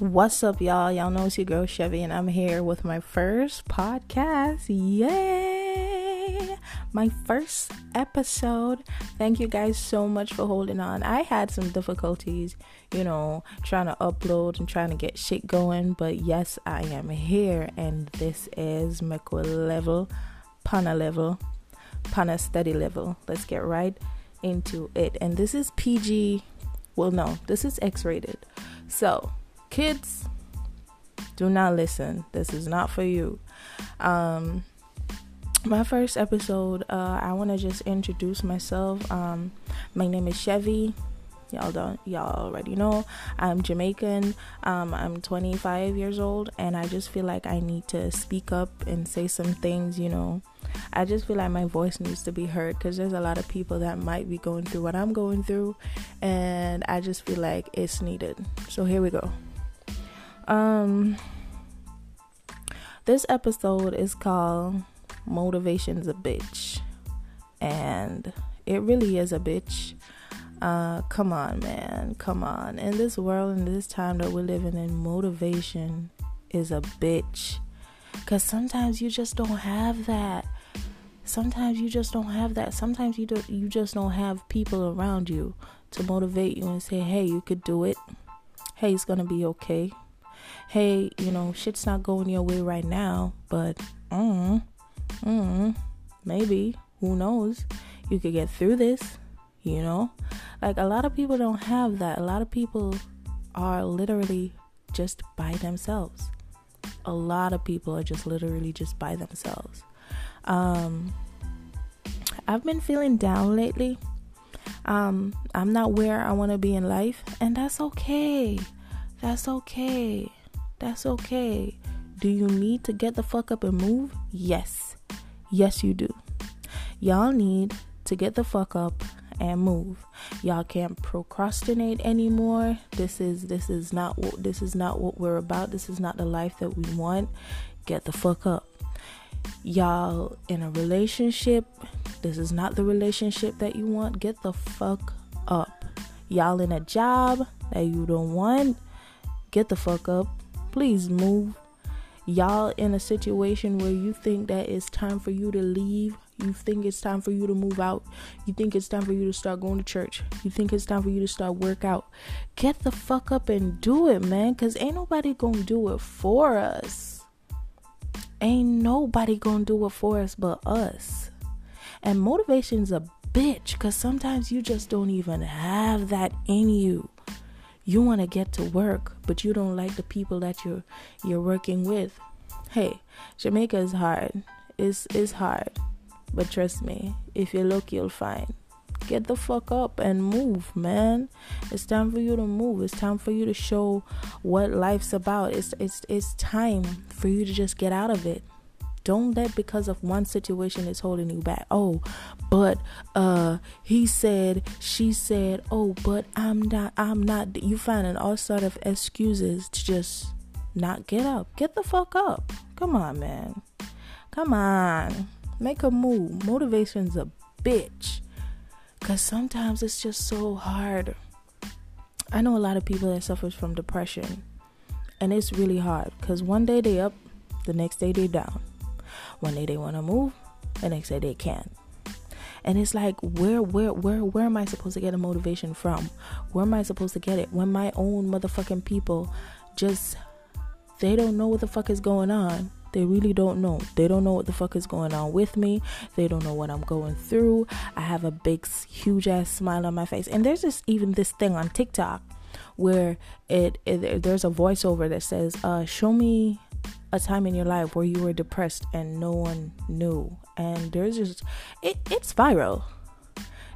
What's up, y'all? Y'all know it's your girl Chevy, and I'm here with my first podcast. Yay! My first episode. Thank you guys so much for holding on. I had some difficulties, you know, trying to upload and trying to get shit going, but yes, I am here, and this is Mekwa level, Pana level, Pana steady level. Let's get right into it. And this is PG. Well, no, this is X rated. So, kids do not listen. This is not for you. Um my first episode uh i want to just introduce myself. Um my name is chevy. Y'all don't y'all already know. I'm jamaican. Um i'm 25 years old and i just feel like i need to speak up and say some things you know. I just feel like my voice needs to be heard because there's a lot of people that might be going through what i'm going through and i just feel like it's needed. So here we go um, this episode is called Motivation's a Bitch. And it really is a bitch. Uh, come on, man. Come on. In this world, in this time that we're living in, motivation is a bitch. Because sometimes you just don't have that. Sometimes you just don't have that. Sometimes you don't. you just don't have people around you to motivate you and say, "Hey, you could do it. Hey, it's gonna be okay hey, you know, shit's not going your way right now, but mm, mm, maybe, who knows? You could get through this, you know? Like a lot of people don't have that. A lot of people are literally just by themselves. A lot of people are just literally just by themselves. Um I've been feeling down lately. Um I'm not where I want to be in life, and that's okay. That's okay. That's okay. Do you need to get the fuck up and move? Yes. Yes, you do. Y'all need to get the fuck up and move. Y'all can't procrastinate anymore. This is this is not what this is not what we're about. This is not the life that we want. Get the fuck up. Y'all in a relationship, this is not the relationship that you want. Get the fuck up. Y'all in a job that you don't want, get the fuck up please move. Y'all in a situation where you think that it's time for you to leave, you think it's time for you to move out, you think it's time for you to start going to church, you think it's time for you to start work out. Get the fuck up and do it, man, cuz ain't nobody going to do it for us. Ain't nobody going to do it for us but us. And motivation's a bitch cuz sometimes you just don't even have that in you you want to get to work but you don't like the people that you're you're working with. Hey jamaica is hard. It's, it's hard. But trust me if you look you'll find. Get the fuck up and move man. It's time for you to move. It's time for you to show what life's about. It's it's it's time for you to just get out of it don't let because of one situation is holding you back. Oh, but uh he said, she said, oh, but I'm not I'm not you finding all sort of excuses to just not get up. Get the fuck up. Come on, man. Come on. Make a move. Motivation's a bitch. Cause sometimes it's just so hard. I know a lot of people that suffers from depression. And it's really hard. Cause one day they up, the next day they down one day they want to move, the next day they can't. And it's like, where, where, where, where am I supposed to get a motivation from? Where am I supposed to get it when my own motherfucking people just they don't know what the fuck is going on? They really don't know. They don't know what the fuck is going on with me. They don't know what I'm going through. I have a big, huge ass smile on my face. And there's just even this thing on TikTok where it, it there's a voiceover that says, uh, "Show me a time in your life where you were depressed and no one knew. And there's just it, it's viral.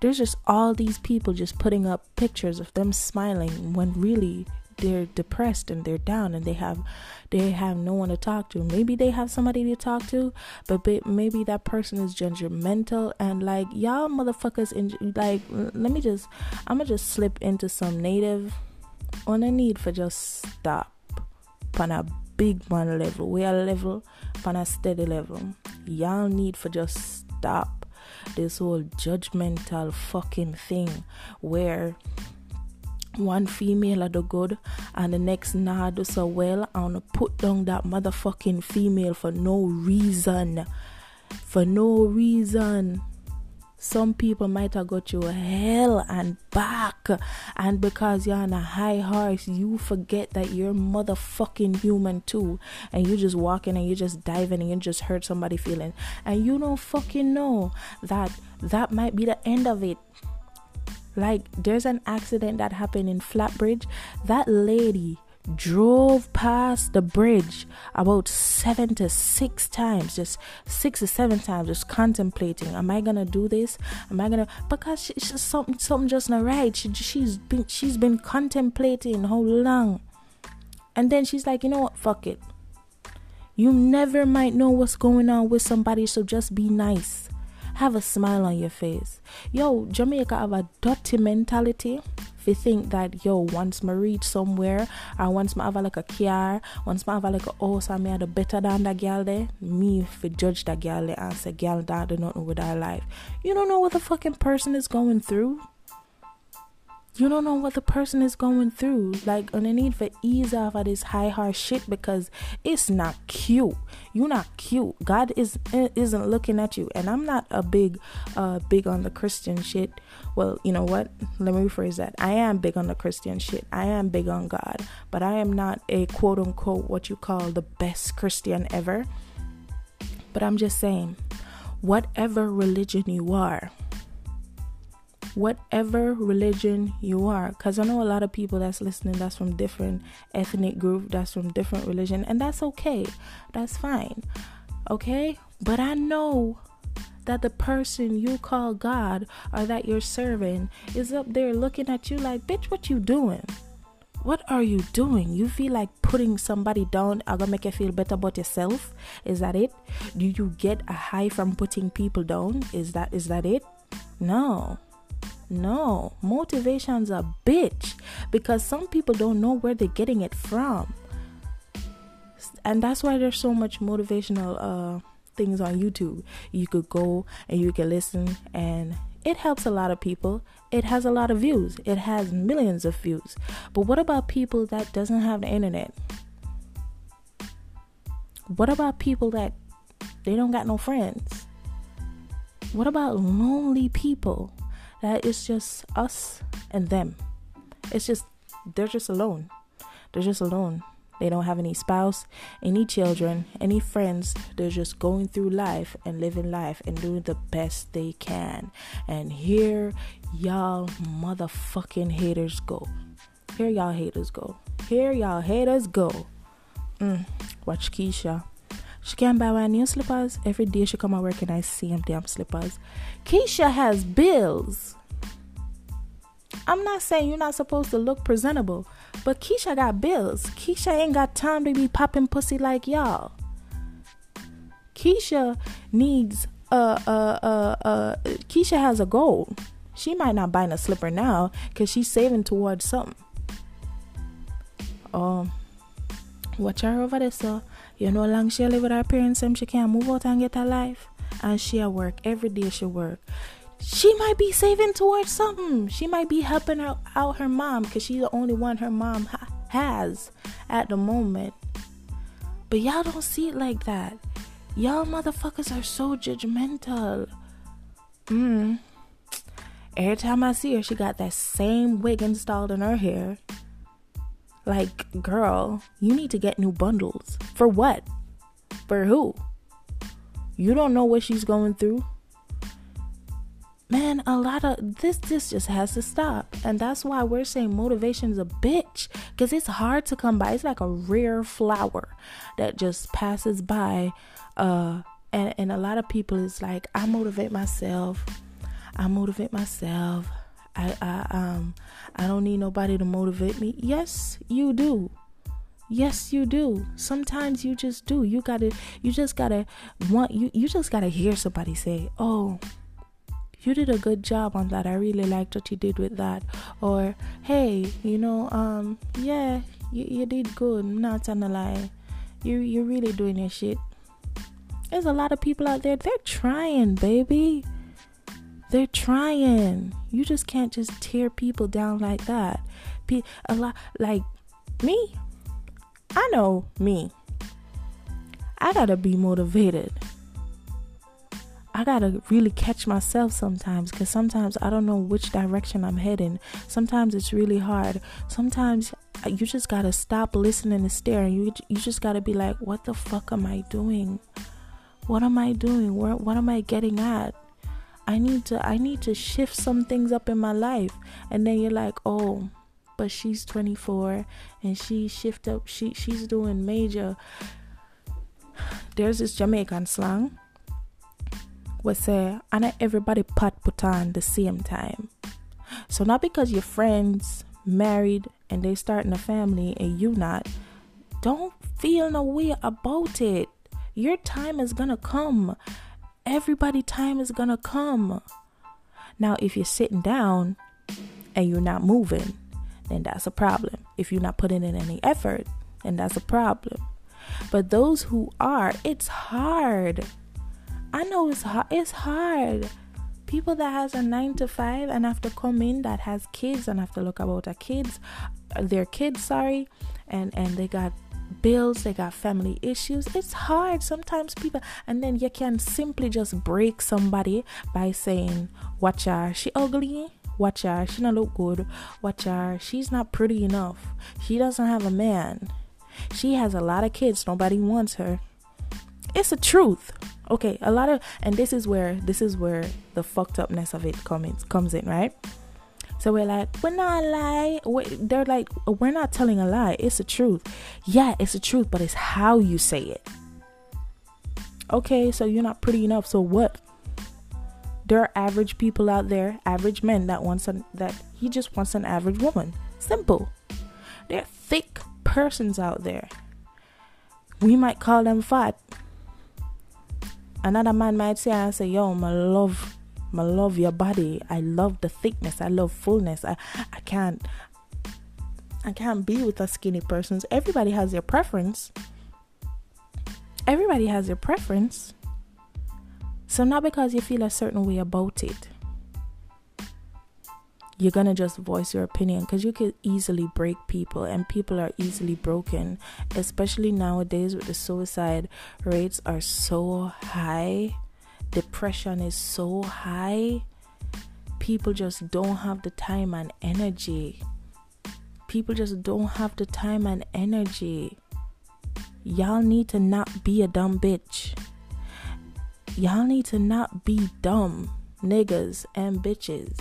There's just all these people just putting up pictures of them smiling when really they're depressed and they're down and they have they have no one to talk to. Maybe they have somebody to talk to but maybe that person is judgmental and like y'all motherfuckers in like let me just i'm gonna just slip into some native on a need for just stop big man level. We are level on a steady level. Y'all need for just stop this whole judgmental fucking thing where one female of the good and the next nah do so well I wanna put down that motherfucking female for no reason for no reason some people might have got you hell and back and because you're on a high horse you forget that you're motherfucking human too. And you just walking and you just diving and you just hurt somebody feeling. And you don't fucking know that that might be the end of it. Like there's an accident that happened in Flat Bridge. That lady drove past the bridge about seven to six times, just six or seven times, just contemplating, am I gonna do this? Am I gonna? Because she, she, something, something just not right. She, she's been, she's been contemplating how long, and then she's like, you know what? Fuck it. You never might know what's going on with somebody, so just be nice. Have a smile on your face. Yo, Jamaica have a dirty mentality you think that yo once me reach somewhere or once me have like a car once me have like a house and me the better than that girl there me if judge that girl there and say girl that do nothing with her life. You don't know what the fucking person is going through you don't know what the person is going through. Like, they need for ease off of this high hard shit because it's not cute. You're not cute. God is isn't looking at you. And I'm not a big, uh, big on the Christian shit. Well, you know what? Let me rephrase that. I am big on the Christian shit. I am big on God, but I am not a quote unquote what you call the best Christian ever. But I'm just saying, whatever religion you are whatever religion you are because i know a lot of people that's listening that's from different ethnic group that's from different religion and that's okay that's fine okay but i know that the person you call god or that you're serving is up there looking at you like bitch what you doing what are you doing? You feel like putting somebody down are gonna make you feel better about yourself? Is that it? Do you get a high from putting people down? Is that is that it? No. No, motivation's a bitch because some people don't know where they're getting it from. And that's why there's so much motivational uh, things on YouTube. You could go and you can listen, and it helps a lot of people. It has a lot of views. It has millions of views. But what about people that doesn't have the internet? What about people that they don't got no friends? What about lonely people? That it's just us and them. It's just they're just alone. They're just alone. They don't have any spouse, any children, any friends. They're just going through life and living life and doing the best they can. And here y'all motherfucking haters go. Here y'all haters go. Here y'all haters go. Mm, watch Keisha. She can't buy my new slippers. Every day she come to work and I see them damn slippers. Keisha has bills. I'm not saying you're not supposed to look presentable, but Keisha got bills. Keisha ain't got time to be popping pussy like y'all. Keisha needs uh uh uh uh Keisha has a goal. She might not buy a slipper now because she's saving towards something. Um, watch her over there, so you know, long she live with her parents, and she can't move out and get a life. And she at work every day. She work. She might be saving towards something. She might be helping her out her mom because she's the only one her mom ha- has at the moment. But y'all don't see it like that. Y'all motherfuckers are so judgmental. Mm. Every time I see her, she got that same wig installed in her hair. Like, girl, you need to get new bundles. For what? For who? You don't know what she's going through. Man, a lot of this this just has to stop. And that's why we're saying motivation's a bitch. Cause it's hard to come by. It's like a rare flower that just passes by. Uh and, and a lot of people is like, I motivate myself. I motivate myself. I, I um I don't need nobody to motivate me. Yes, you do. Yes, you do. Sometimes you just do. You gotta you just gotta want you you just gotta hear somebody say, Oh, you did a good job on that. I really liked what you did with that. Or hey, you know, um, yeah, you, you did good. Not gonna lie. You you're really doing your shit. There's a lot of people out there, they're trying, baby They're trying. You just can't just tear people down like that. Be A lot like me. I know me. I gotta be motivated. I gotta really catch myself sometimes because sometimes I don't know which direction I'm heading. Sometimes it's really hard. Sometimes uh, you just gotta stop listening and staring. You you just gotta be like, what the fuck am I doing? What am I doing? Where what am I getting at? I need to I need to shift some things up in my life. And then you're like, oh, but she's 24 and she shift up. She she's doing major. There's this Jamaican slang. We say, and everybody pot put on the same time. So not because your friends married and they starting a family and you not, don't feel no way about it. Your time is gonna come everybody time is gonna come. Now if you're sitting down and you're not moving then that's a problem. If you're not putting in any effort then that's a problem. But those who are it's hard. I know it's hard it's hard. People that has a nine to five and have to come in that has kids and have to look about their kids their kids sorry and and they got bills, they got family issues. It's hard sometimes people and then you can simply just break somebody by saying, Watch her, she ugly, watch her, she not look good, watch her, she's not pretty enough. She doesn't have a man. She has a lot of kids, nobody wants her. It's the truth. Okay, a lot of and this is where this is where the fucked upness of it comes comes in, right? So we're like, we're not lie. They're like, we're not telling a lie. It's the truth. Yeah, it's the truth, but it's how you say it. Okay, so you're not pretty enough. So what? There are average people out there, average men that wants an that he just wants an average woman. Simple. There are thick persons out there. We might call them fat. Another man might say, I say, yo, my love I love your body. I love the thickness. I love fullness. I, I can't I can't be with a skinny person. Everybody has their preference. Everybody has their preference. So not because you feel a certain way about it, you're gonna just voice your opinion because you could easily break people and people are easily broken especially nowadays with the suicide rates are so high depression is so high, people just don't have the time and energy. People just don't have the time and energy. Y'all need to not be a dumb bitch. Y'all need to not be dumb niggas and bitches.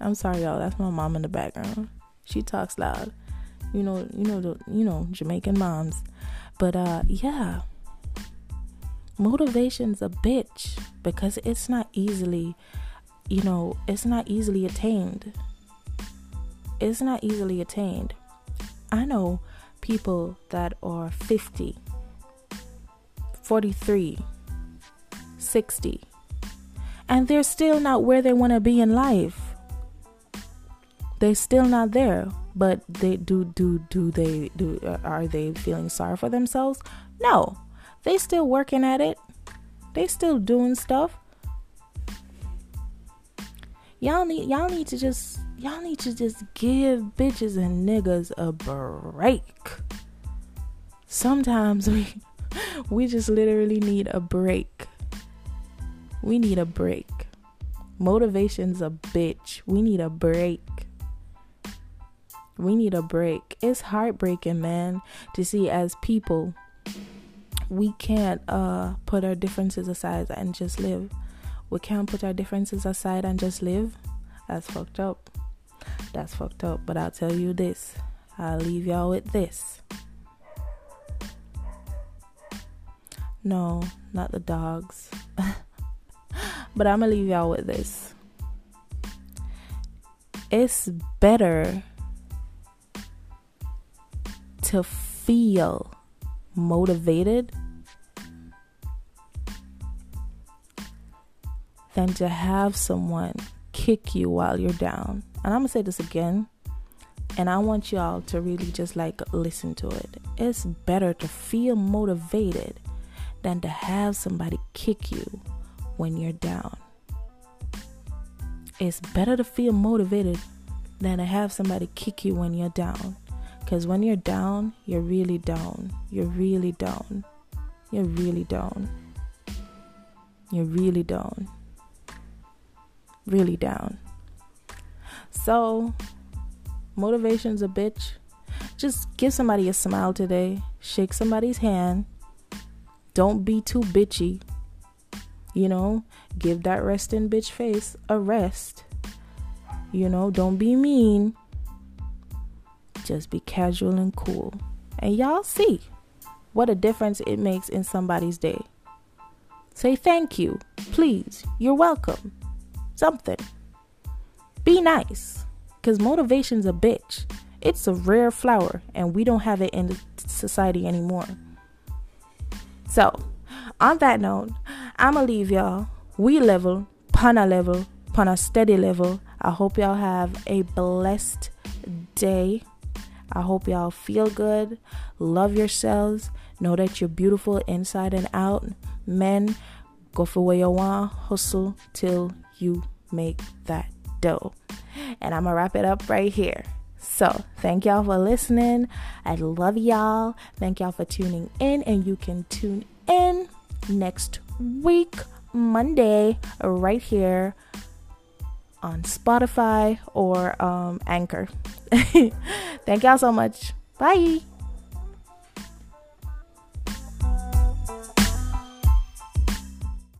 I'm sorry, y'all. That's my mom in the background. She talks loud. You know, you know the you know Jamaican moms. But uh yeah motivation's a bitch because it's not easily, you know, it's not easily attained. It's not easily attained. I know people that are 50, 43, 60, and they're still not where they want to be in life. They're still not there, but they do do do they do are they feeling sorry for themselves? No they still working at it. They still doing stuff. Y'all need y'all need to just y'all need to just give bitches and niggas a break. Sometimes we we just literally need a break. We need a break. Motivation's a bitch. We need a break. We need a break. It's heartbreaking, man, to see as people we can't uh, put our differences aside and just live. We can't put our differences aside and just live. That's fucked up. That's fucked up. But I'll tell you this. I'll leave y'all with this. No, not the dogs. but I'm gonna leave y'all with this. It's better to feel motivated than to have someone kick you while you're down. And I'm gonna say this again, and I want y'all to really just like listen to it. It's better to feel motivated than to have somebody kick you when you're down. It's better to feel motivated than to have somebody kick you when you're down. Because when you're down, you're really down. You're really down. You're really down. You're really down. Really down. So, motivation's a bitch. Just give somebody a smile today. Shake somebody's hand. Don't be too bitchy. You know, give that resting bitch face a rest. You know, don't be mean. Just be casual and cool. And y'all see what a difference it makes in somebody's day. Say thank you, please, you're welcome. Something. Be nice. Because motivation's a bitch. It's a rare flower, and we don't have it in society anymore. So, on that note, I'ma leave y'all. We level, pana level, pana steady level. I hope y'all have a blessed day. I hope y'all feel good, love yourselves, know that you're beautiful inside and out. Men, go for where you want, hustle till you make that dough. And I'm gonna wrap it up right here. So, thank y'all for listening. I love y'all. Thank y'all for tuning in, and you can tune in next week, Monday, right here on Spotify or um, Anchor. Thank y'all so much. Bye.